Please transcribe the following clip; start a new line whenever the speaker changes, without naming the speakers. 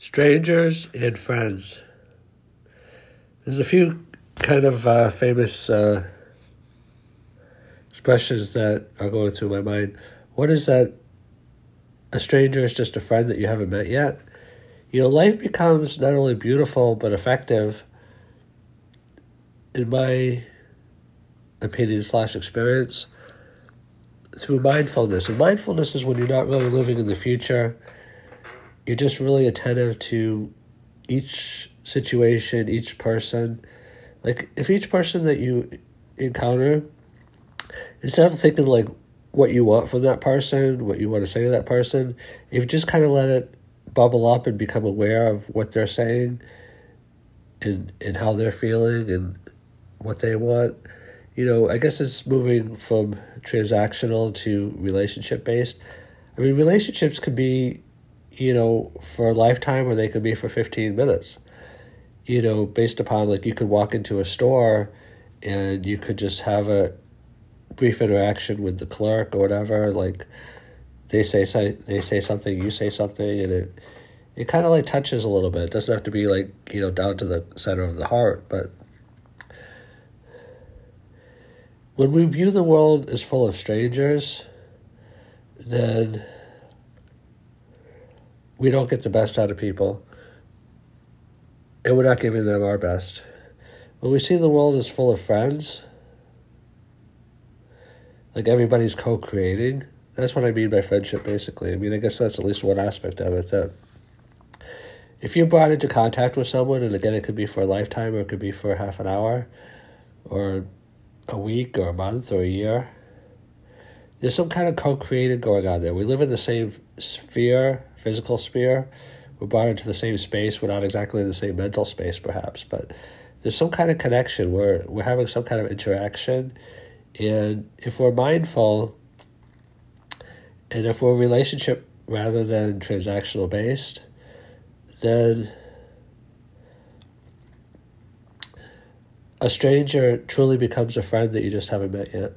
Strangers and friends. There's a few kind of uh, famous uh, expressions that are going through my mind. One is that a stranger is just a friend that you haven't met yet. You know, life becomes not only beautiful but effective, in my opinion slash experience, through mindfulness. And mindfulness is when you're not really living in the future you're just really attentive to each situation, each person. Like if each person that you encounter, instead of thinking like what you want from that person, what you want to say to that person, if you just kind of let it bubble up and become aware of what they're saying and and how they're feeling and what they want. You know, I guess it's moving from transactional to relationship based. I mean, relationships could be you know, for a lifetime or they could be for 15 minutes. You know, based upon like you could walk into a store and you could just have a brief interaction with the clerk or whatever. Like they say they say something, you say something, and it it kind of like touches a little bit. It doesn't have to be like you know down to the center of the heart, but when we view the world as full of strangers, then we don't get the best out of people, and we're not giving them our best. When we see the world as full of friends, like everybody's co creating, that's what I mean by friendship, basically. I mean, I guess that's at least one aspect of it that if you're brought into contact with someone, and again, it could be for a lifetime or it could be for half an hour or a week or a month or a year, there's some kind of co-creating going on there. We live in the same sphere, physical sphere. We're brought into the same space. We're not exactly in the same mental space, perhaps, but there's some kind of connection. We're we're having some kind of interaction, and if we're mindful, and if we're relationship rather than transactional based, then a stranger truly becomes a friend that you just haven't met yet.